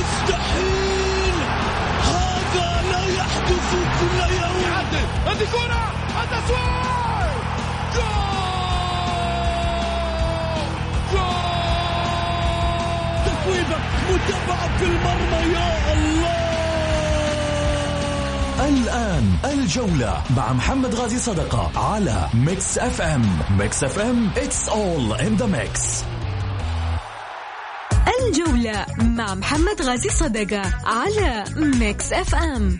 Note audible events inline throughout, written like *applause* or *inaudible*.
مستحيل! هذا لا يحدث كل يوم! هذه كرة! التسويق جول! جول! تسويبة متابعة في المرمى يا الله! الآن الجولة مع محمد غازي صدقة على ميكس أف أم. ميكس أف أم it's all in the mix. الجولة مع محمد غازي صدقة على ميكس اف ام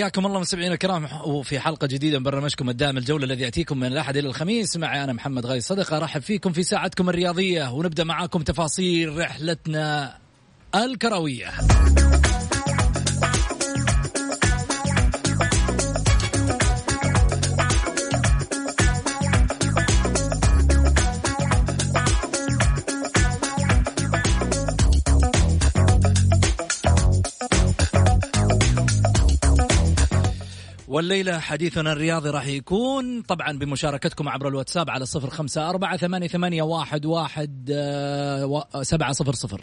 حياكم الله مستمعينا الكرام وفي حلقة جديدة من برنامجكم الدائم الجولة الذي يأتيكم من الأحد إلى الخميس معي أنا محمد غاي صدقه أرحب فيكم في ساعتكم الرياضية ونبدأ معاكم تفاصيل رحلتنا الكروية. والليلة حديثنا الرياضي راح يكون طبعا بمشاركتكم عبر الواتساب على صفر خمسة أربعة ثمانية, ثمانية واحد, واحد آه سبعة صفر صفر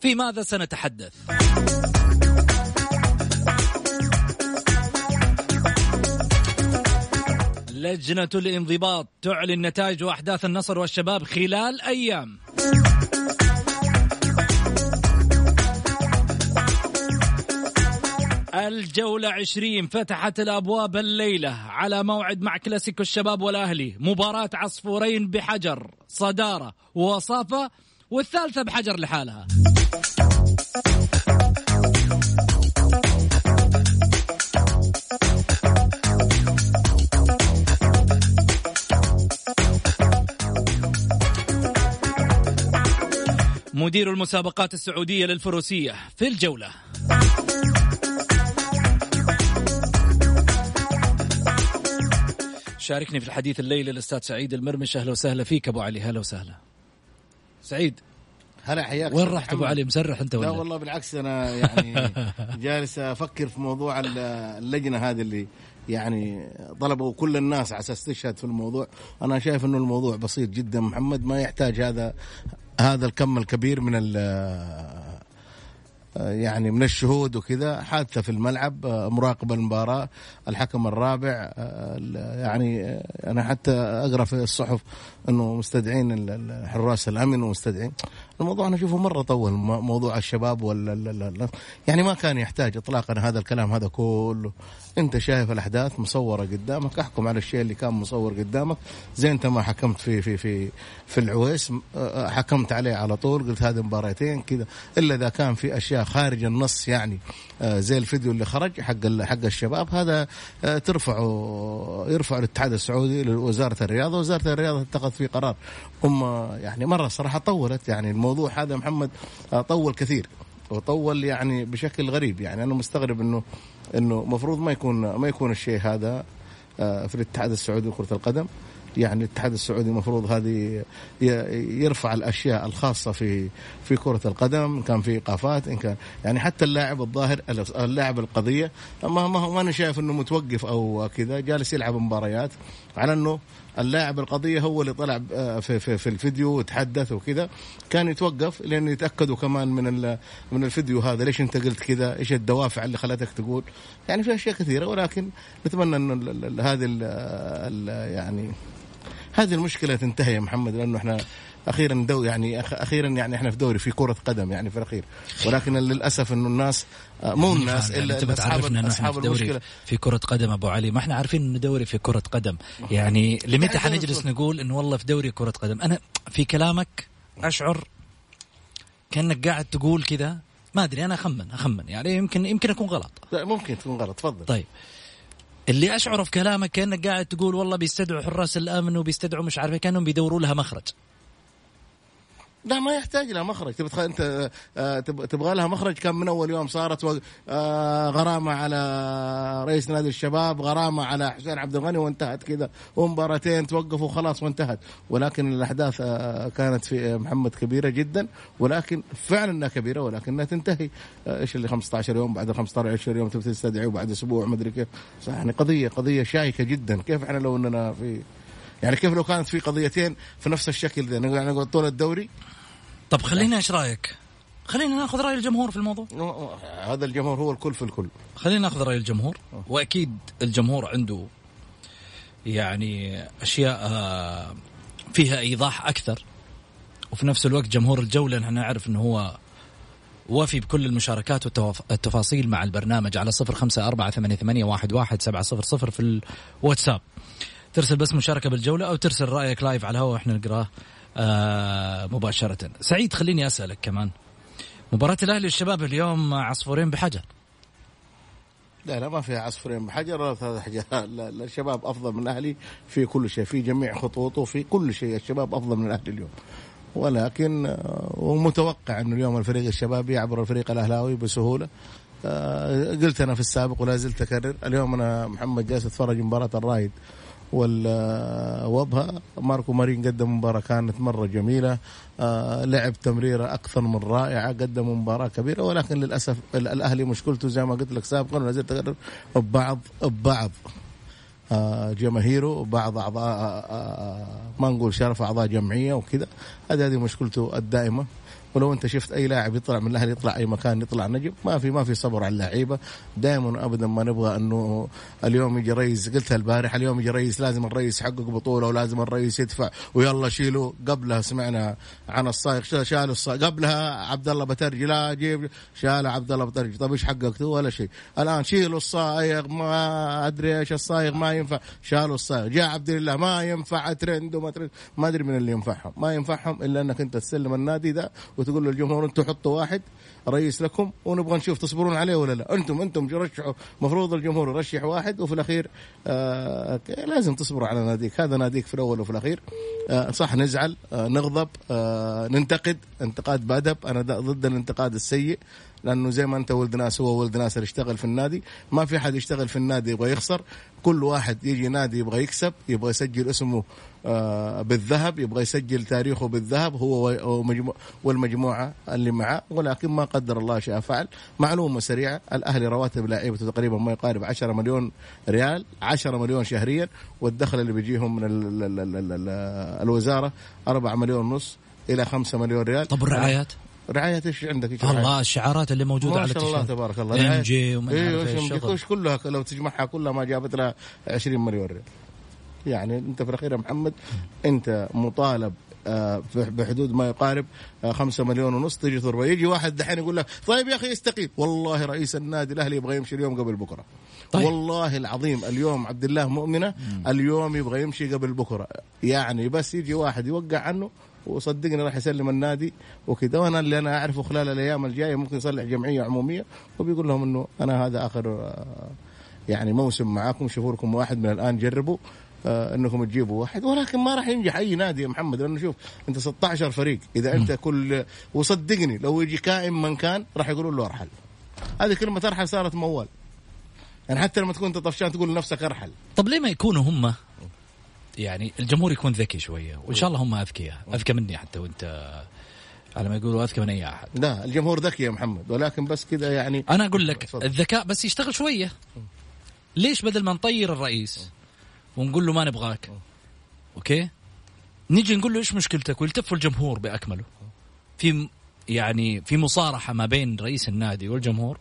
في ماذا سنتحدث؟ لجنة الانضباط تعلن نتائج وأحداث النصر والشباب خلال أيام الجولة عشرين فتحت الأبواب الليلة على موعد مع كلاسيكو الشباب والأهلي. مباراة عصفورين بحجر صدارة ووصافة والثالثة بحجر لحالها. مدير المسابقات السعودية للفروسية في الجولة. شاركني في الحديث الليلة الأستاذ سعيد المرمش أهلا وسهلا فيك أبو علي. هلا وسهلا. سعيد هلا حياك وين رحت أبو علي؟ مسرح أنت ولا؟ لا والله بالعكس أنا يعني *laughs* جالس أفكر في موضوع اللجنة هذه اللي يعني طلبوا كل الناس على أساس تشهد في الموضوع. أنا شايف إنه الموضوع بسيط جدا. محمد ما يحتاج هذا هذا الكم الكبير من يعني من الشهود وكذا حادثة في الملعب مراقب المباراة الحكم الرابع يعني أنا حتى أقرأ في الصحف إنه مستدعين حراس الأمن ومستدعين. الموضوع أنا أشوفه مرة طول موضوع الشباب ولا يعني ما كان يحتاج اطلاقا هذا الكلام هذا كله. أنت شايف الأحداث مصورة قدامك أحكم على الشيء اللي كان مصور قدامك. زي أنت ما حكمت في في في في العويس حكمت عليه على طول قلت هذه مباراتين كذا. إلا إذا كان في أشياء خارج النص يعني زي الفيديو اللي خرج حق حق الشباب هذا ترفعه يرفع الاتحاد السعودي لوزارة الرياضة. وزارة الرياضة اتخذت فيه قرار. هم يعني مرة صراحة طولت يعني الموضوع هذا محمد آه، طول كثير وطول يعني بشكل غريب. يعني أنا مستغرب إنه إنه المفروض ما يكون ما يكون الشيء هذا في الاتحاد السعودي لكرة القدم. يعني الاتحاد السعودي المفروض هذه يرفع الأشياء الخاصة في في كرة القدم إن كان في إيقافات إن كان يعني حتى اللاعب الظاهر اللاعب القضية ما, ما أنا شايف إنه متوقف أو كذا جالس يلعب مباريات على إنه اللاعب القضية هو اللي طلع آه، في, في, في الفيديو وتحدث وكذا. كان يتوقف لأن يتأكدوا كمان من من الفيديو هذا. ليش أنت قلت كذا؟ إيش الدوافع اللي خلتك تقول؟ يعني في أشياء كثيرة. ولكن نتمنى إنه هذه يعني هذه المشكلة تنتهي يا محمد لأنه إحنا أخيرا دو يعني أخيرا يعني إحنا في دوري في كرة قدم يعني في الأخير. ولكن للأسف إنه الناس آه، مو الناس إلا أنت بتعرفنا إنه إحنا في كرة قدم أبو علي. ما إحنا عارفين إنه دوري في كرة قدم. يعني لمتى حنجلس نقول إنه والله في دوري كرة قدم؟ أنا في كلامك أشعر كأنك قاعد تقول كذا. ما أدري أنا أخمن أخمن. يعني يمكن يمكن أكون غلط. لا ممكن تكون غلط. تفضل. طيب. اللي اشعره في كلامك كأنك قاعد تقول والله بيستدعوا حراس الأمن وبيستدعوا مش عارف إيه، كأنهم بيدوروا لها مخرج. لا ما يحتاج لها مخرج. تبغى أنت آه، تبغى لها مخرج؟ كان من أول يوم صارت آه، غرامة على رئيس نادي الشباب غرامة على حسين عبد الغني وانتهت كذا. ومباراتين توقفوا خلاص وانتهت. ولكن الأحداث آه، كانت في محمد كبيرة جدا. ولكن فعلا إنها كبيرة ولكنها تنتهي. إيش اللي 15 يوم بعد 15 يوم تبي تستدعي وبعد أسبوع ما أدري كيف. يعني قضية قضية شائكة جدا. كيف إحنا لو إننا في يعني كيف لو كانت في قضيتين في نفس الشكل ده نقول طول الدوري؟ طب خلينا إيش رأيك؟ خلينا ناخذ رأي الجمهور في الموضوع. هذا الجمهور هو الكل في الكل. خلينا ناخذ رأي الجمهور. وأكيد الجمهور عنده يعني أشياء آه، فيها إيضاح أكثر. وفي نفس الوقت جمهور الجوله نحن نعرف إنه هو وفي بكل المشاركات والتفاصيل مع البرنامج على صفر خمسة أربعة ثمانية, ثمانية واحد, واحد سبعة صفر صفر في الواتساب. ترسل بس مشاركة بالجولة أو ترسل رأيك لايف على الهواء إحنا نقرأه آه مباشرة. سعيد خليني أسألك كمان. مباراة الأهلي والشباب اليوم عصفورين بحجر. لا لا ما فيها عصفورين بحجر هذا حجر الشباب أفضل من الأهلي في كل شيء في جميع خطوطه في كل شيء. الشباب أفضل من الأهلي اليوم. ولكن آه، ومتوقع إنه اليوم الفريق الشبابي يعبر الفريق الأهلاوي بسهولة. آه، قلت أنا في السابق ولا زلت أكرر. اليوم أنا محمد جالس أتفرج مباراة الرايد والوبها ماركو مارين قدم مباراة كانت مرة جميلة. آه لعب تمريرة أكثر من رائعة قدم مباراة كبيرة ولكن للأسف الأهلي مشكلته زي ما قلت لك سابقا ولا زلت ببعض ببعض آه جماهيره وبعض أعضاء آه ما نقول شرف أعضاء جمعية وكذا. هذه مشكلته الدائمة. ولو انت شفت اي لاعب يطلع من الاهلي يطلع اي مكان يطلع نجم ما في ما في صبر على اللعيبة. دائما ابدا ما نبغى إنه اليوم يجي رئيس قلتها البارح اليوم يجي رئيس لازم الرئيس يحقق بطولة ولازم الرئيس يدفع. ويلا شيلوا. قبلها سمعنا عن الصايغ شالوا الصايغ قبلها عبد الله بترجي. لا جيب شال عبد الله بترجي. طيب إيش حققتوا ولا شيء. الآن شيلوا الصايغ ما أدري إيش الصايغ ما ينفع. شالوا الصايغ جاء عبد الله. ما ينفع ترند وما ترند. ما أدري من اللي ينفعهم. ما ينفعهم إلا إنك أنت تسلم النادي ده وتقول للجمهور أنتم حطوا واحد رئيس لكم ونبغى نشوف تصبرون عليه ولا لا. أنتم أنتم رشحوا المفروض الجمهور يرشح واحد وفي الأخير آه لازم تصبروا على ناديك. هذا ناديك في الأول وفي الأخير. آه صح نزعل آه نغضب آه ننتقد. انتقاد بادب. أنا ضد الانتقاد السيء. لأنه زي ما أنت ولد ناس هو ولد ناس يشتغل في النادي. ما في حد يشتغل في النادي يبغى يخسر. كل واحد يجي نادي يبغى يكسب يبغى يسجل اسمه آه، بالذهب يبغى يسجل تاريخه بالذهب هو والمجموعة اللي معه. ولكن ما قدر الله شاء فعل. معلومة سريعة الأهلي رواتب لاعيبته تقريبا ما يقارب 10 مليون ريال 10 مليون شهريا. والدخل اللي بيجيهم من الوزارة 4 مليون ونص إلى 5 مليون ريال. طب الرعايات؟ رعاية إيش عندك؟ إيش الله الشعارات اللي موجودة على التيشيرت ما شاء الله تبارك الله. MG ومن أيوه كلها لو تجمعها كلها ما جابت لها 20 مليون ريال. يعني أنت في الأخير يا محمد أنت مطالب آه، بحدود ما يقارب آه، خمسة مليون ونص تجي تربه يجي واحد دحين يقول لك طيب يا أخي يستقيل والله رئيس النادي الأهلي يبغى يمشي اليوم قبل بكرة. طيب. والله العظيم اليوم عبد الله مؤمنة اليوم يبغى يمشي قبل بكرة. يعني بس يجي واحد يوقع عنه وصدقني راح يسلم النادي وكذا. وأنا اللي أنا أعرفه خلال الأيام الجاية ممكن يصلح جمعية عمومية وبيقول لهم إنه أنا هذا آخر آه، يعني موسم معاكم شوفوا لكم واحد من الآن جربوا آه إنكم تجيبوا واحد. ولكن ما راح ينجح أي نادي يا محمد لأنه شوف أنت 16 فريق. إذا أنت كل وصدقني لو يجي كائن من كان راح يقولوا له أرحل. هذه كلمة أرحل صارت موال. يعني حتى لما تكون أنت طفشان تقول لنفسك أرحل. طب ليه ما يكونوا هم؟ يعني الجمهور يكون ذكي شوية وإن شاء الله هم أذكياء أذكى مني حتى وأنت على ما يقولوا أذكى من أي أحد. لا الجمهور ذكي يا محمد ولكن بس كذا يعني أنا أقول لك تفضل. الذكاء بس يشتغل شوية. ليش بدل ما نطير الرئيس ونقول له ما نبغاك؟ أوكي؟ نيجي نقول له إيش مشكلتك؟ ويلتف الجمهور بأكمله. في يعني في مصارحة ما بين رئيس النادي والجمهور.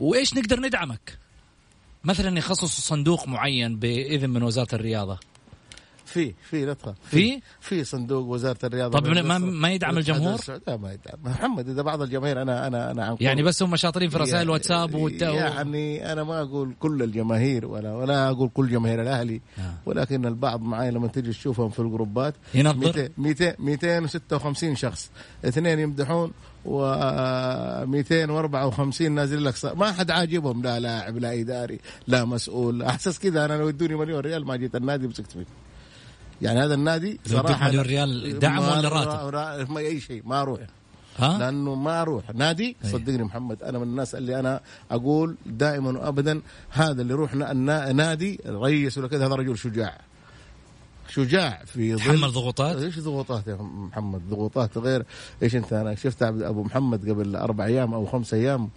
وإيش نقدر ندعمك؟ مثلا يخصصوا صندوق معين بإذن من وزارة الرياضة في في لا في؟ في صندوق وزارة الرياضة طب ما- ما يدعم الجمهور؟ لا ما يدعم محمد إذا بعض الجماهير أنا أنا أنا عن يعني بس هم شاطرين في رسائل الواتساب. يعني أنا ما أقول كل الجماهير ولا ولا أقول كل جماهير الأهلي آه. ولكن البعض معاي لما تيجي تشوفهم في الجروبات ينظر 200 256 شخص اثنين يمدحون و 254 نازل لك ص- ما حد عاجبهم. لا لاعب لا إداري لا مسؤول. احسس كذا. أنا لو ادوني مليون ريال ما جيت النادي مسكت فيه. يعني هذا النادي صراحة مليون ريال دعم ولا راتب؟ را- ما أي شيء ما أروح. ها؟ لأنه ما أروح. نادي. صدقني محمد أنا من الناس اللي أنا أقول دائما وابدا هذا اللي يروح نا- نا- نادي رئيس ولا كذا هذا رجل شجاع. شجاع في ظل تحمل ضغوطات؟ إيش ضغوطات يا محمد؟ ضغوطات غير إيش أنت؟ أنا شفت عبد- أبو محمد قبل أربع أيام أو خمس أيام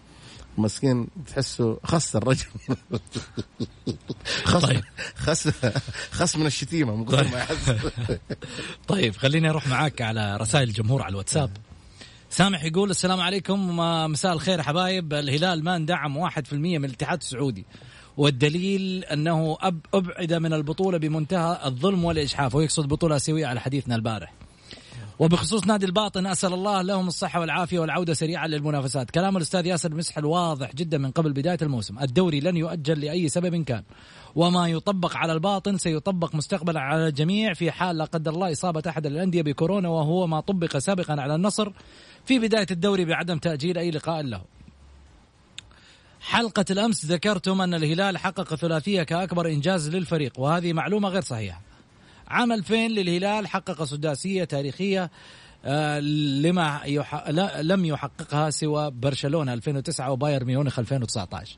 مسكين تحسه خس الرجل. *laughs* خس طيب. خس خس من الشتيمة من كثر ما *laughs* طيب. خليني أروح معاك على رسائل الجمهور على الواتساب. سامح يقول السلام عليكم مساء الخير حبايب. الهلال ما اندعم 1% من الاتحاد السعودي. والدليل أنه أب أبعد من البطولة بمنتهى الظلم والإجحاف ويقصد بطولة اسيويه على حديثنا البارح. وبخصوص نادي الباطن أسأل الله لهم الصحة والعافية والعودة سريعا للمنافسات. كلام الأستاذ ياسر مسحل واضح جدا من قبل بداية الموسم. الدوري لن يؤجل لأي سبب كان. وما يطبق على الباطن سيطبق مستقبلا على الجميع في حال لا قدر الله إصابة أحد الأندية بكورونا وهو ما طبق سابقا على النصر في بداية الدوري بعدم تأجيل أي لقاء له. حلقة الأمس ذكرتم أن الهلال حقق ثلاثية كأكبر إنجاز للفريق وهذه معلومة غير صحيحة. عام 2000 للهلال حقق سداسية تاريخية آه، لما يح... لم يحققها سوى برشلونة 2009 وبايرن ميونخ 2019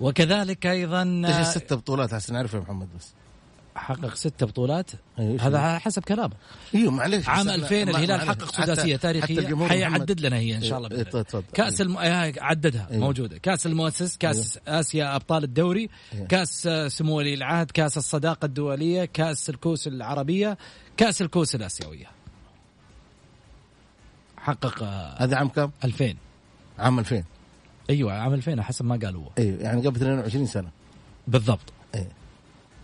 وكذلك أيضا إيش آه، الست بطولات عشان نعرف يا محمد بس. حقق ست بطولات أيوة، هذا على حسب كلامه أيوه معلش عام بس أنا- 2000 ما- الهلال. حقق سداسية تاريخية حيعدد لنا هي إن شاء الله إيه، بإذن الله. تفضل. كأس الم... آه، عددها أيوة. موجودة كأس المؤسس كأس آسيا أبطال الدوري أيوة. كأس آه، سمو ولي العهد كأس الصداقة الدولية كأس الكؤوس العربية كأس الكؤوس الآسيوية حقق آه، هذا عام كم؟ 2000 عام 2000 أيوه عام 2000 حسب ما قال هو أيوه يعني قبل 22 سنة بالضبط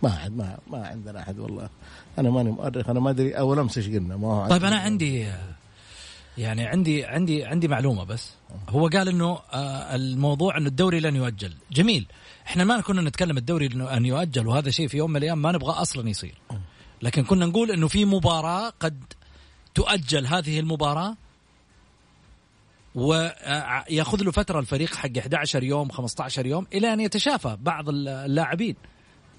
ما حد ما ما عندنا أحد والله. أنا ماني مؤرخ أنا ما أدري اول امس إيش قلنا ما هو طيب أنا عندي يعني عندي عندي عندي معلومة بس. هو قال إنه آه، الموضوع إنه الدوري لن يؤجل. جميل. إحنا ما كنا نتكلم الدوري أن يؤجل وهذا شيء في يوم من الأيام ما نبغى أصلا يصير. لكن كنا نقول إنه في مباراة قد تؤجل هذه المباراة ويأخذ له فترة الفريق حق 11 يوم 15 يوم إلى أن يتشافى بعض اللاعبين.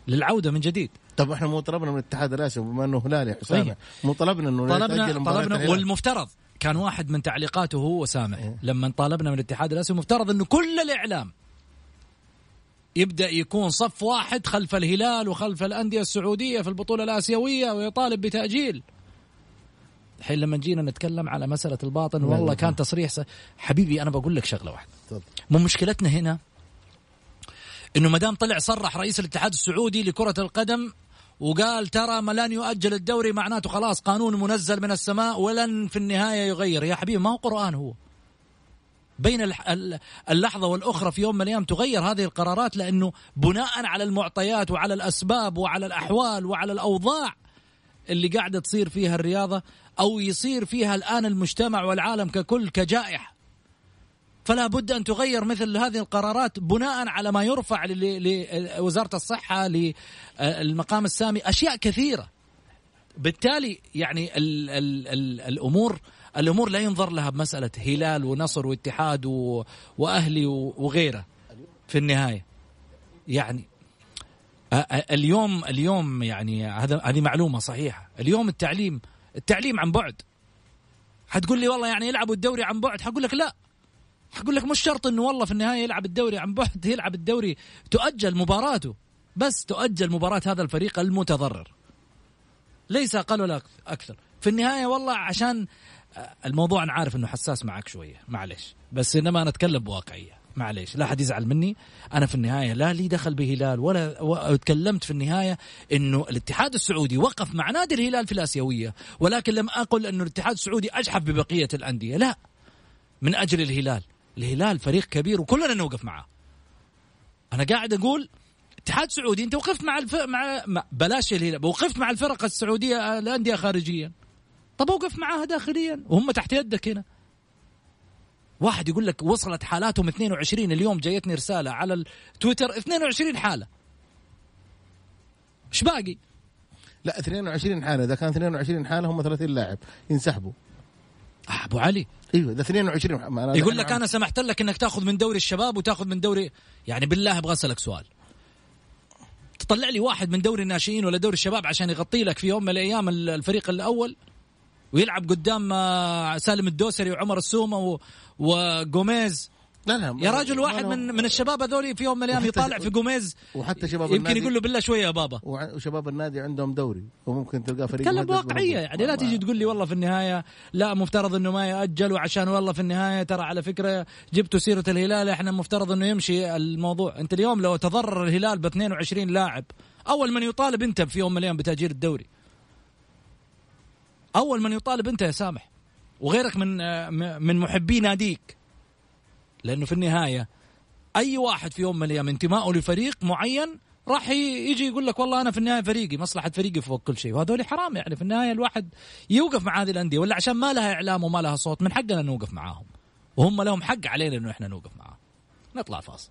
للعودة من جديد طب إحنا مو طلبنا من الاتحاد الآسيوي بما إنه هلال يا حسام طيب. مو طلبنا إنه طلبنا طلبنا. والمفترض كان واحد من تعليقاته هو سامع إيه. لما طالبنا من الاتحاد الآسيوي مفترض إنه كل الإعلام يبدأ يكون صف واحد خلف الهلال وخلف الأندية السعودية في البطولة الآسيوية ويطالب بتأجيل الحين لما جينا نتكلم على مسألة الباطن والله. كان تصريح س... حبيبي أنا بقول لك شغلة واحدة. مو مشكلتنا هنا إنه ما دام طلع صرح رئيس الاتحاد السعودي لكرة القدم وقال ترى ما لن يؤجل الدوري معناته خلاص قانون منزل من السماء ولن في النهاية يغير. يا حبيبي ما هو قرآن هو. بين اللحظة والأخرى في يوم من الأيام تغير هذه القرارات لأنه بناء على المعطيات وعلى الأسباب وعلى الأحوال وعلى الأوضاع اللي قاعدة تصير فيها الرياضة أو يصير فيها الآن المجتمع والعالم ككل كجائحة. فلا بد أن تغير مثل هذه القرارات بناء على ما يرفع لوزاره الصحة للمقام السامي أشياء كثيرة. بالتالي يعني ال ال ال الأمور الأمور لا ينظر لها بمسألة هلال ونصر واتحاد وأهلي وغيره في النهاية. يعني اليوم اليوم يعني هذا هذه معلومة صحيحة. اليوم التعليم التعليم عن بعد. حتقول لي والله يعني يلعبوا الدوري عن بعد حقول لك لا. حقول لك مش شرط إنه والله في النهاية يلعب الدوري عن بعد يلعب الدوري تؤجل مباراته. بس تؤجل مباراة هذا الفريق المتضرر. ليس أقل ولا أكثر. في النهاية والله عشان الموضوع أنا عارف إنه حساس معك شوية. معلش بس إنما أنا أتكلم بواقعية. معليش. لا حد يزعل مني. أنا في النهاية لا لي دخل بهلال ولا وتكلمت في النهاية إنه الاتحاد السعودي وقف مع نادي الهلال في الآسيوية ولكن لم أقل إنه الاتحاد السعودي أجحف ببقية الأندية. لا. من أجل الهلال. الهلال فريق كبير وكلنا نوقف معه. أنا قاعد أقول اتحاد سعودي أنت وقفت مع الف... مع... بلاش الهلال وقفت مع الفرق السعودية الأندية خارجيا. طب أوقف معاها داخليا وهم تحت يدك هنا. واحد يقول لك وصلت حالاتهم 22 اليوم جايتني رسالة على التويتر 22 حالة. إيش باقي؟ لا 22 حالة. إذا كان 22 حالة هم 30 لاعب ينسحبوا. آه أبو علي. أيوه ده 22 أنا يقول لك أنا سمحت لك إنك تأخذ من دوري الشباب وتأخذ من دوري يعني بالله أبغى أسألك سؤال. تطلع لي واحد من دوري الناشئين ولا دوري الشباب عشان يغطي لك في يوم من الأيام الفريق الأول ويلعب قدام آه، سالم الدوسري وعمر السومة وجوميز لا لا يا راجل واحد من من الشباب هذول في يوم من الأيام يطالع في جوميز. وحتى شباب يمكن النادي يقول له بالله شوية يا بابا. وشباب النادي عندهم دوري وممكن تلقاه فريق تكلم بواقعيه. يعني لا تيجي تقول لي والله في النهاية لا مفترض إنه ما يأجل وعشان والله في النهاية ترى على فكرة جبتوا سيرة الهلال إحنا مفترض إنه يمشي الموضوع. أنت اليوم لو تضرر الهلال ب 22 لاعب أول من يطالب أنت في يوم من الأيام بتاجير الدوري. أول من يطالب أنت يا سامح وغيرك من من محبي ناديك. لأنه في النهاية أي واحد في يوم من الأيام انتمائه لفريق معين راح يجي يقول لك والله أنا في النهاية فريقي مصلحة فريقي فوق كل شيء. وهذول حرام يعني في النهاية الواحد يوقف مع هذه الأندية ولا عشان ما لها إعلام وما لها صوت من حقنا نوقف معاهم. وهم لهم حق علينا إنه إحنا نوقف معاهم. نطلع فاصل.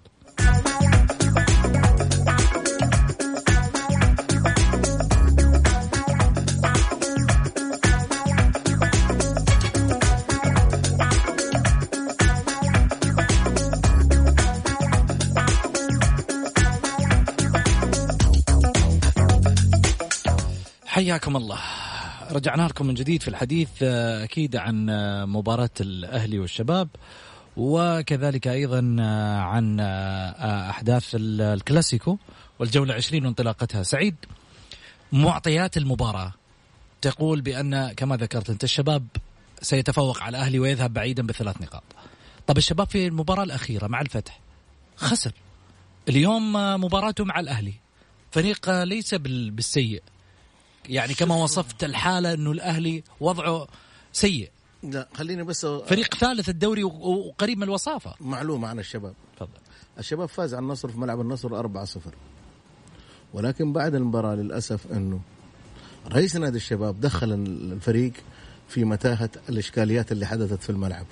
حياكم الله. رجعنا لكم من جديد في الحديث آه، أكيد عن آه، مباراة الأهلي والشباب وكذلك أيضا آه، عن أحداث الكلاسيكو والجولة 20 وانطلاقتها. سعيد معطيات المباراة تقول بأن كما ذكرت أنت الشباب سيتفوق على الأهلي ويذهب بعيدا بثلاث نقاط. طب الشباب في المباراة الأخيرة مع الفتح خسر. اليوم مباراته مع الأهلي. فريق ليس بالسيء. يعني كما وصفت الحالة إنه الأهلي وضعه سيء. لا خليني بس أ... فريق ثالث الدوري وقريب من الوصافة. معلومة عن الشباب. تفضل. الشباب فاز على النصر في ملعب النصر 4-0 ولكن بعد المباراة للأسف إنه رئيس نادي الشباب دخل الفريق في متاهة الإشكاليات اللي حدثت في الملعب.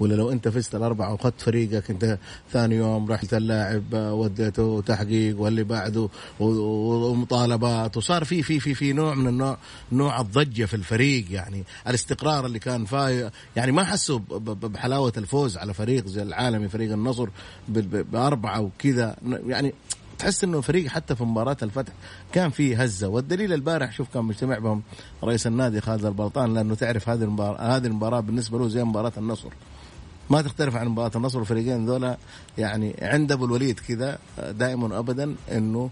ولا لو أنت فزت الأربعة واخذت فريقك أنت ثاني يوم رحت اللاعب وديته تحقيق واللي بعده ومطالبات. وصار في في في في نوع من النوع نوع الضجة في الفريق يعني الاستقرار اللي كان فاي يعني ما حسوا بحلاوة الفوز على فريق زي العالمي فريق النصر بأربعة وكذا. يعني تحس إنه فريق حتى في مباراة الفتح كان فيه هزة. والدليل البارح شوف كان مجتمع بهم رئيس النادي خالد البلطان لأنه تعرف هذه المباراه هذه المباراة بالنسبة له زي مباراة النصر. ما تختلف عن مباراة النصر والفريقين ذولا يعني عند أبو الوليد كذا دائما ابدا إنه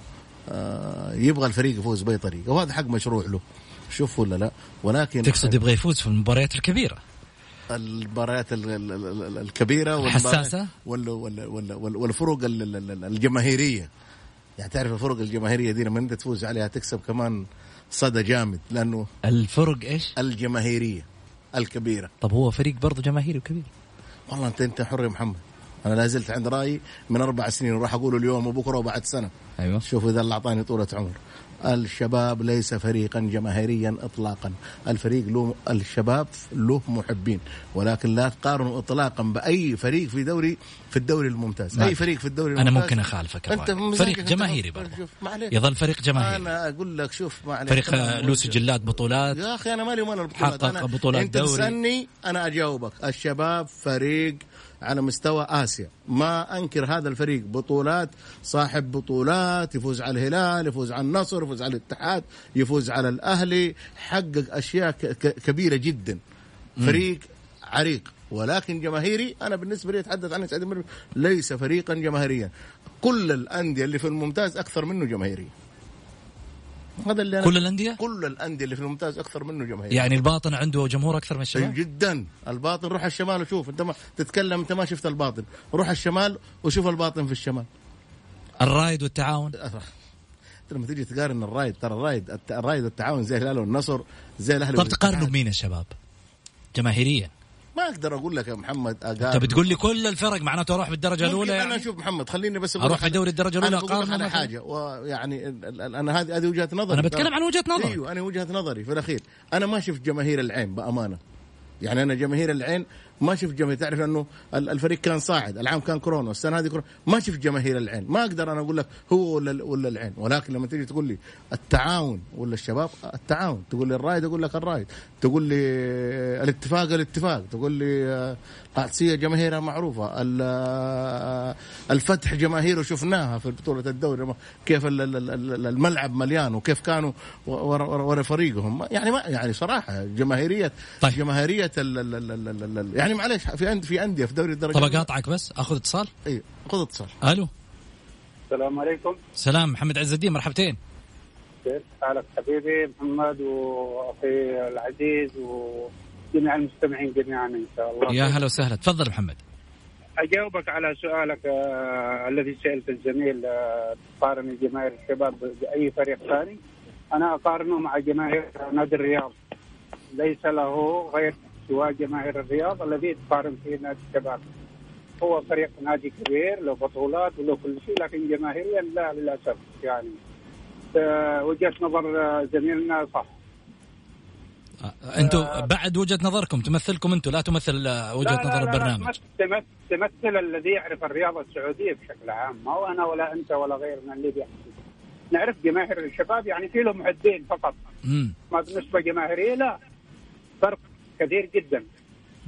آه، يبغى الفريق يفوز بأي طريقة وهذا حق مشروع له. شوف ولا لا؟ ولكن تقصد يبغى يفوز في المباريات الكبيرة. المباريات الكبيرة الحساسة؟ ولا ولا ولا والفرق الجماهيرية. يعني تعرف الفرق الجماهيرية دي لما انت تفوز عليها تكسب كمان صدى جامد لأنه الفرق إيش؟ الجماهيرية الكبيرة. طب هو فريق برضه جماهيري وكبير. والله انت أنت حر يا محمد. أنا لا زلت عند رأيي من أربع سنين وراح أقوله اليوم وبكره وبعد سنة. أيوه. شوف إذا الله أعطاني طولة عمر. الشباب ليس فريقا جماهيريا اطلاقا. الفريق له الشباب له محبين ولكن لا تقارنوا اطلاقا بأي فريق في دوري في الدوري الممتاز. أي فريق في الدوري أنا الممتاز؟ ممكن أخالفك أنت فريق جماهيري برضه. يظل فريق جماهيري. أنا أقول لك شوف ما عليك فريق له سجلات بطولات. يا أخي أنا مالي وأنا البطولات حقق بطولات أنت دوري. تسألني أنا أجاوبك. الشباب فريق على مستوى آسيا. ما أنكر هذا الفريق. بطولات صاحب بطولات يفوز على الهلال يفوز على النصر يفوز على الاتحاد يفوز على الأهلي. حقق أشياء كبيرة جدا. فريق عريق. ولكن جماهيري أنا بالنسبة لي أتحدث عن سعيد ليس فريقا جماهيريا. كل الأندية اللي في الممتاز أكثر منه جماهيريه هذا اللي أنا كل الأندية؟ كل الأندية اللي في الممتاز أكثر منه جماهير. يعني الباطن عنده جمهور أكثر من الشباب جدا. الباطن روح الشمال وشوف. أنت ما تتكلم أنت ما شفت الباطن. روح الشمال وشوف الباطن في الشمال. الرايد والتعاون؟ *laughs* لما تيجي تقارن الرايد ترى الرايد الرايد والتعاون زي الهلال والنصر زي الأهلي طب. تقارنوا بمين الشباب جماهيريا. ما أقدر أقول لك يا محمد أنت اقارن بتقول لي كل الفرق معناته أروح بالدرجة الأولى أنا يعني؟ أشوف محمد خليني بس في على- دوري أنا بقول لك أقارنه على؟ حاجة ويعني أنا هذه هذه وجهة نظري. أنا بتكلم عن وجهة نظر. أيوه أنا وجهة نظري. في الأخير أنا ما شفت جماهير العين بأمانة. يعني أنا جماهير العين ما شفت جماهير. تعرف أنه ال- الفريق كان صاعد العام كان كورونا السنة هذه كورونا. ما شفت جماهير العين. ما أقدر أنا أقول لك هو ولا ولا العين. ولكن لما تيجي تقول لي التعاون ولا الشباب التعاون. تقول لي الرايد أقول لك الرايد تقول لي الاتفاق الاتفاق. تقول لي آه، قادسيه جماهيرها معروفة. ال- الفتح جماهيره شفناها في بطولة الدوري. كيف ال- ال- ال- الملعب مليان وكيف كانوا ورا فريقهم. يعني ما يعني صراحة جماهيريه طيب. جماهيرية ال ال ال ال ال ال يعني معلش في أند في أندية في دوري الدرجة طب. أقاطعك بس أخذ اتصال؟ أيوه خذ اتصال. ألو. السلام عليكم. سلام محمد عز الدين مرحبتين. كيف حالك حبيبي؟ محمد وأخي العزيز وجميع المستمعين جميعا إن شاء الله. يا هلا وسهلا. تفضل محمد. أجاوبك على سؤالك آه الذي سألت الزميل آه تقارن جماهير الشباب بأي فريق ثاني. أنا أقارنه مع جماهير نادي الرياض. ليس له غير سوى جماهير الرياض الذي تقارن فيه نادي الشباب. هو فريق نادي كبير له بطولات وله كل شيء لكن جماهيريا لا للأسف يعني. آه، وجهة نظر آه، زميلنا صح. أنتم بعد وجهة نظركم تمثلكم أنتم لا تمثل آه، وجهة لا لا نظر لا لا، البرنامج. تمثل تمثل الذي يعرف الرياضة السعودية بشكل عام ما هو أنا ولا أنت ولا غيرنا اللي بيحكي. نعرف جماهير الشباب يعني في لهم حدين فقط. امم ما بالنسبة جماهيريه لا. فرق كثير جدا.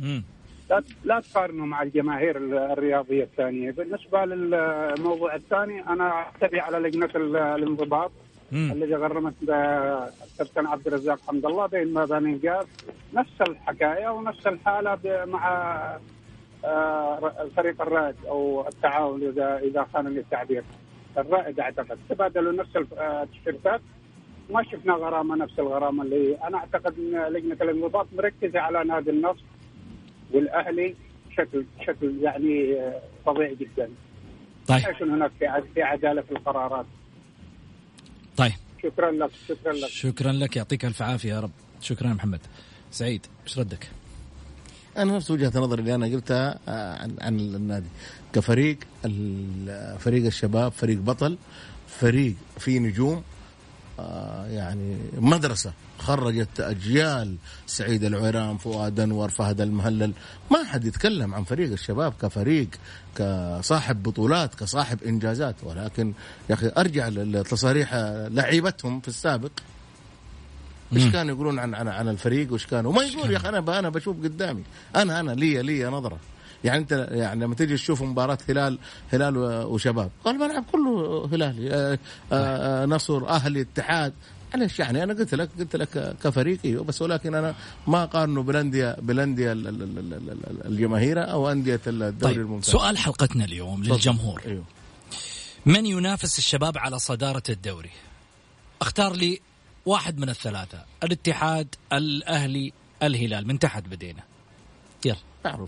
امم لا لا تقارنه مع الجماهير الرياضية الثانية. بالنسبة للموضوع الثاني أنا أتبع على لجنة ال- الانضباط. مم. الذي غرمت الكابتن عبد الرزاق حمد الله بين جاب نفس الحكاية ونفس الحالة مع آه، الفريق الرائد أو التعاون إذا إذا خان التعبير الرائد أعتقد تبادلوا نفس الف- آه، التيشيرتات ما شفنا غرامة نفس الغرامة اللي أنا أعتقد إن لجنة الانضباط مركزة على نادي النصر والأهلي بشكل بشكل يعني آه، فظيع جدا. طيب. هناك في عد- في عدالة في القرارات. شكرا لك شكرا لك. شكرا لك يعطيك ألف عافية يا رب. شكرا يا محمد. سعيد إيش ردك؟ أنا نفس وجهة نظري اللي أنا قلتها آه، عن عن النادي. كفريق فريق الشباب فريق بطل فريق فيه نجوم يعني مدرسة خرجت أجيال سعيد العويران فؤاد أنور فهد المهلل. ما حد يتكلم عن فريق الشباب كفريق كصاحب بطولات كصاحب إنجازات. ولكن يا أخي أرجع لتصاريح لعيبتهم في السابق. إيش. كانوا يقولون عن عن, عن الفريق وإيش كانوا؟ وما يقول يا أخي أنا أنا بشوف قدامي. أنا أنا لي لي نظرة. يعني أنت يعني لما تيجي تشوف مباراة هلال هلال وشباب الملعب كله هلالي. آه، آه، آه، نصر أهلي اتحاد. معلش يعني؟ أنا قلت لك قلت لك كفريق أيوه بس ولكن أنا ما أقارنه بالانديه بالأندية ال- ال- ال- ال- ال- الجماهيرة أو أندية الدوري طيب الممتاز. سؤال حلقتنا اليوم. للجمهور. أيوه. من ينافس الشباب على صدارة الدوري؟ أختار لي واحد من الثلاثة الاتحاد الأهلي الهلال. من تحت بدينا. يلا.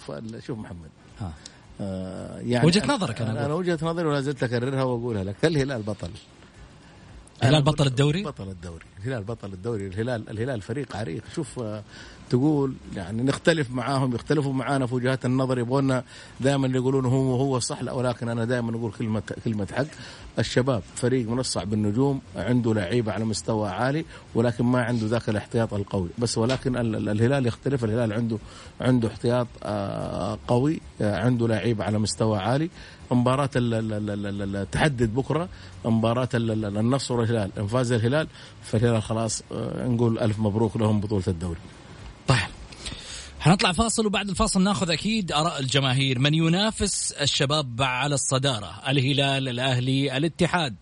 ال- شوف محمد. ها. آه يعني أنا- نظرك أنا أنا, أقول. أنا وجهة نظري ولا زلت أكررها وأقولها لك. الهلال بطل. الهلال بطل الدوري؟ بطل الدوري. الهلال بطل الدوري. الهلال الهلال فريق عريق. شوف آه، تقول يعني نختلف معاهم يختلفوا معانا في وجهات النظر يبغونا دائما يقولون هو هو صح لا ولكن أنا دائما أقول كلمه كلمة حق. الشباب فريق منصع بالنجوم عنده لعيبة على مستوى عالي ولكن ما عنده ذاك الاحتياط القوي. بس ولكن الهلال يختلف. الهلال عنده عنده احتياط آه، قوي آه، عنده لعيبة على مستوى عالي. مباراة تحدد بكرة مباراة النصر والهلال. إن فاز الهلال فالهلال خلاص آه، نقول ألف مبروك لهم بطولة الدوري. طيب. حنطلع فاصل وبعد الفاصل ناخذ أكيد آراء الجماهير. من ينافس الشباب على الصدارة؟ الهلال الأهلي الاتحاد.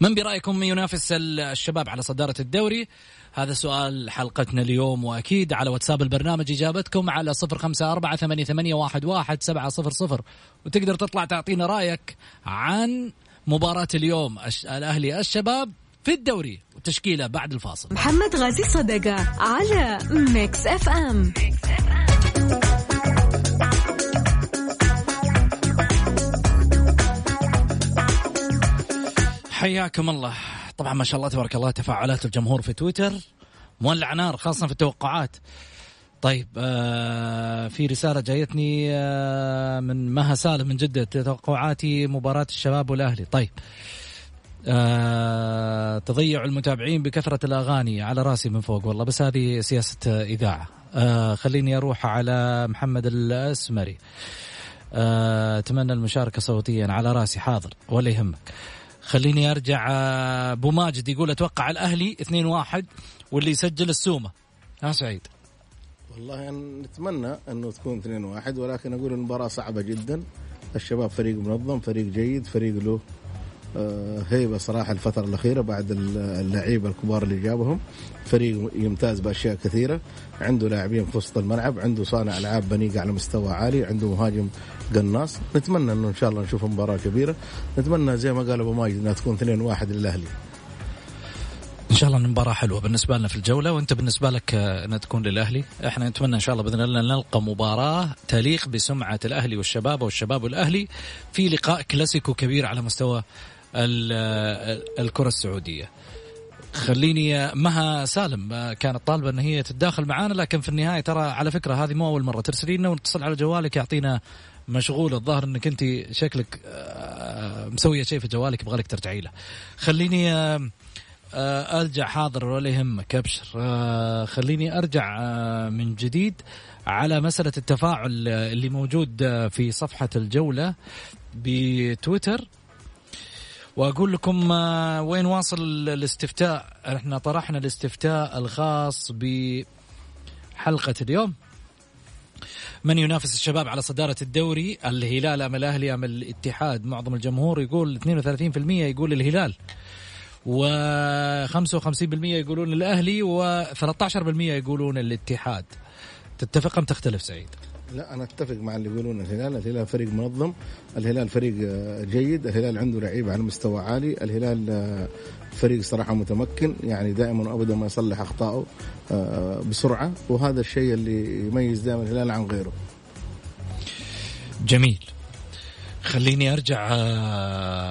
من برأيكم من ينافس الشباب على صدارة الدوري؟ هذا سؤال حلقتنا اليوم وأكيد على واتساب البرنامج إجابتكم على صفر خمسة أربعة ثمانية, ثمانية واحد, واحد سبعة صفر صفر. وتقدر تطلع تعطينا رأيك عن مباراة اليوم الأهلي الشباب في الدوري وتشكيله بعد الفاصل. محمد غازي صدقة على Mix FM حياكم الله. طبعا ما شاء الله تبارك الله تفاعلات الجمهور في تويتر مولع نار خاصة في التوقعات. طيب آه في رسالة جايتني آه من مها سالم من جدة توقعاتي مباراة الشباب والأهلي. طيب آه تضيع المتابعين بكثرة الأغاني على رأسي من فوق. والله بس هذه سياسة إذاعة. آه خليني أروح على محمد الأسمري. آه أتمنى المشاركة صوتيا على رأسي حاضر ولا يهمك خليني أرجع آه، أبو ماجد يقول أتوقع الأهلي 2-1 واللي يسجل السومة. ها سعيد. والله نتمنى أنه تكون 2-1 ولكن أقول المباراة صعبة جدا. الشباب فريق منظم فريق جيد فريق له هيبه صراحة الفترة الأخيرة بعد اللعيبة الكبار اللي جابهم. فريق يمتاز بأشياء كثيرة. عنده لاعبين في وسط الملعب عنده صانع ألعاب بنيقه على مستوى عالي عنده مهاجم قناص. نتمنى إنه إن شاء الله نشوف مباراة كبيرة. نتمنى زي ما قال أبو ماجد إنها تكون 2-1 للأهلي. إن شاء الله مباراة حلوة بالنسبة لنا في الجولة وأنت بالنسبة لك آه، إنها تكون للأهلي. إحنا نتمنى إن شاء الله بإذن الله نلقى مباراة تليق بسمعة الأهلي والشباب والشباب والأهلي في لقاء كلاسيكو كبير على مستوى الكرة السعودية. خليني مها سالم كانت طالبة إن هي تتداخل معانا لكن في النهاية ترى على فكرة هذه مو أول مرة. ترسلي لنا ونتصل على جوالك يعطينا مشغول الظاهر إنك أنت شكلك آه، مسوية شيء في جوالك يبغى لك ترجعي له. خليني آه، آه، أرجع حاضر ولا يهمك أبشر. خليني أرجع من جديد على مسألة التفاعل اللي موجود في صفحة الجولة بتويتر. وأقول لكم آه، وين واصل الاستفتاء؟ إحنا طرحنا الاستفتاء الخاص بحلقة اليوم. من ينافس الشباب على صدارة الدوري؟ الهلال أم الأهلي أم الاتحاد؟ معظم الجمهور يقول 32% يقول الهلال و 55% يقولون الأهلي و 13% يقولون الاتحاد. تتفق أم تختلف سعيد؟ لا أنا أتفق مع اللي يقولون الهلال، الهلال فريق منظم، الهلال فريق آه، جيد، الهلال عنده لعيبة على مستوى عالي، الهلال آه، فريق صراحة متمكن يعني دائما وابدا ما يصلح أخطائه آه، بسرعة وهذا الشيء اللي يميز دائما الهلال عن غيره. جميل. خليني أرجع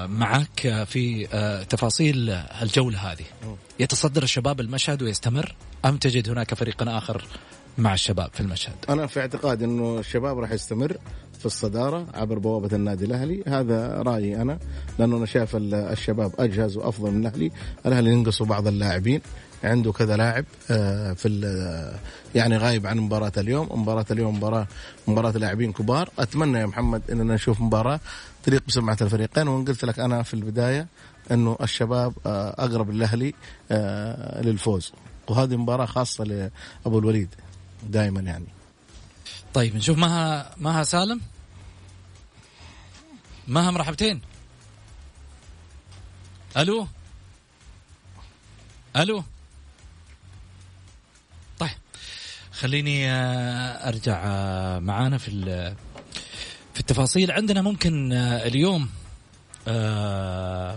معك في تفاصيل الجولة هذه. يتصدر الشباب المشهد ويستمر أم تجد هناك فريق آخر مع الشباب في المشهد. أنا في اعتقادي إنه الشباب راح يستمر في الصدارة عبر بوابة النادي الأهلي. هذا رأيي أنا لأنه أنا شايف الشباب أجهز وأفضل من الأهلي. الأهلي ينقصوا بعض اللاعبين. عنده كذا لاعب آه، في يعني غايب عن مباراة اليوم، مباراة اليوم مباراة مباراة لاعبين كبار، أتمنى يا محمد اننا نشوف مباراة تليق بسمعة الفريقين. وان قلت لك أنا في البداية إنه الشباب آه، أقرب الاهلي آه، للفوز، وهذه مباراة خاصة لأبو الوليد. دائما يعني. طيب نشوف مها مها سالم. مها مرحبتين. ألو؟ ألو؟ طيب خليني آه، أرجع آه، معانا في في التفاصيل. عندنا ممكن آه، اليوم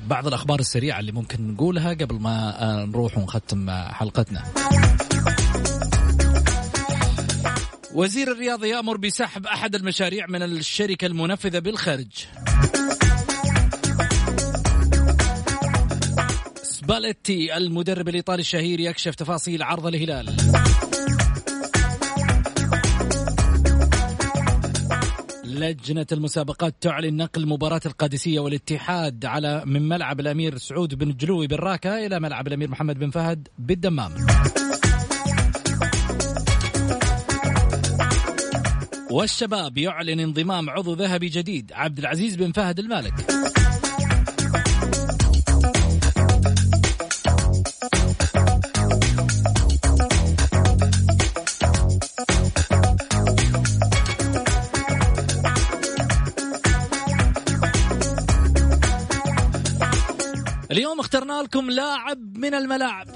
بعض الأخبار السريعة اللي ممكن نقولها قبل ما نروح ونختم حلقتنا. وزير الرياضة يأمر بسحب أحد المشاريع من الشركة المنفذة بالخارج سباليتي المدرب الإيطالي الشهير يكشف تفاصيل عرض الهلال. لجنة المسابقات تعلن نقل مباراة القادسية والاتحاد على من ملعب الأمير سعود بن جلوي بالراكة إلى ملعب الأمير محمد بن فهد بالدمام. والشباب يعلن انضمام عضو ذهبي جديد عبد العزيز بن فهد المالك. اليوم اخترنا لكم لاعب من الملاعب.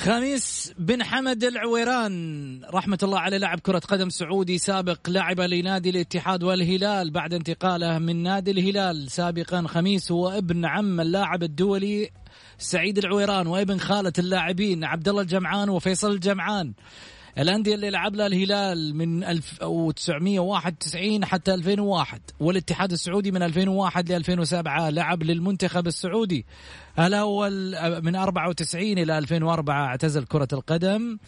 خميس بن حمد العويران. رحمة الله عليه لاعب كرة قدم سعودي سابق لعب لنادي الاتحاد والهلال بعد انتقاله من نادي الهلال. سابقا خميس هو ابن عم اللاعب الدولي سعيد العويران وابن خالة اللاعبين عبد الله الجمعان وفيصل الجمعان. الأندية اللي لعب لها الهلال من 1991 حتى 2001 والاتحاد السعودي من 2001 ل 2007 لعب للمنتخب السعودي. الأول من 94 إلى 2004 اعتزل كرة القدم.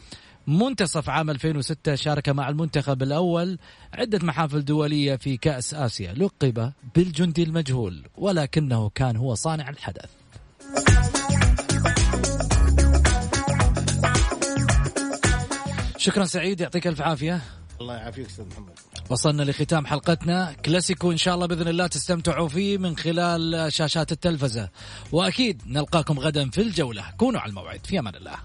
منتصف عام 2006 شارك مع المنتخب الأول. عدة محافل دولية في كأس آسيا لقب بالجندي المجهول ولكنه كان هو صانع الحدث. شكرا سعيد يعطيك ألف عافية. الله يعافيك أستاذ محمد. وصلنا لختام حلقتنا. كلاسيكو إن شاء الله بإذن الله تستمتعوا فيه من خلال شاشات التلفزة. وأكيد نلقاكم غدا في الجولة. كونوا على الموعد. في أمان الله.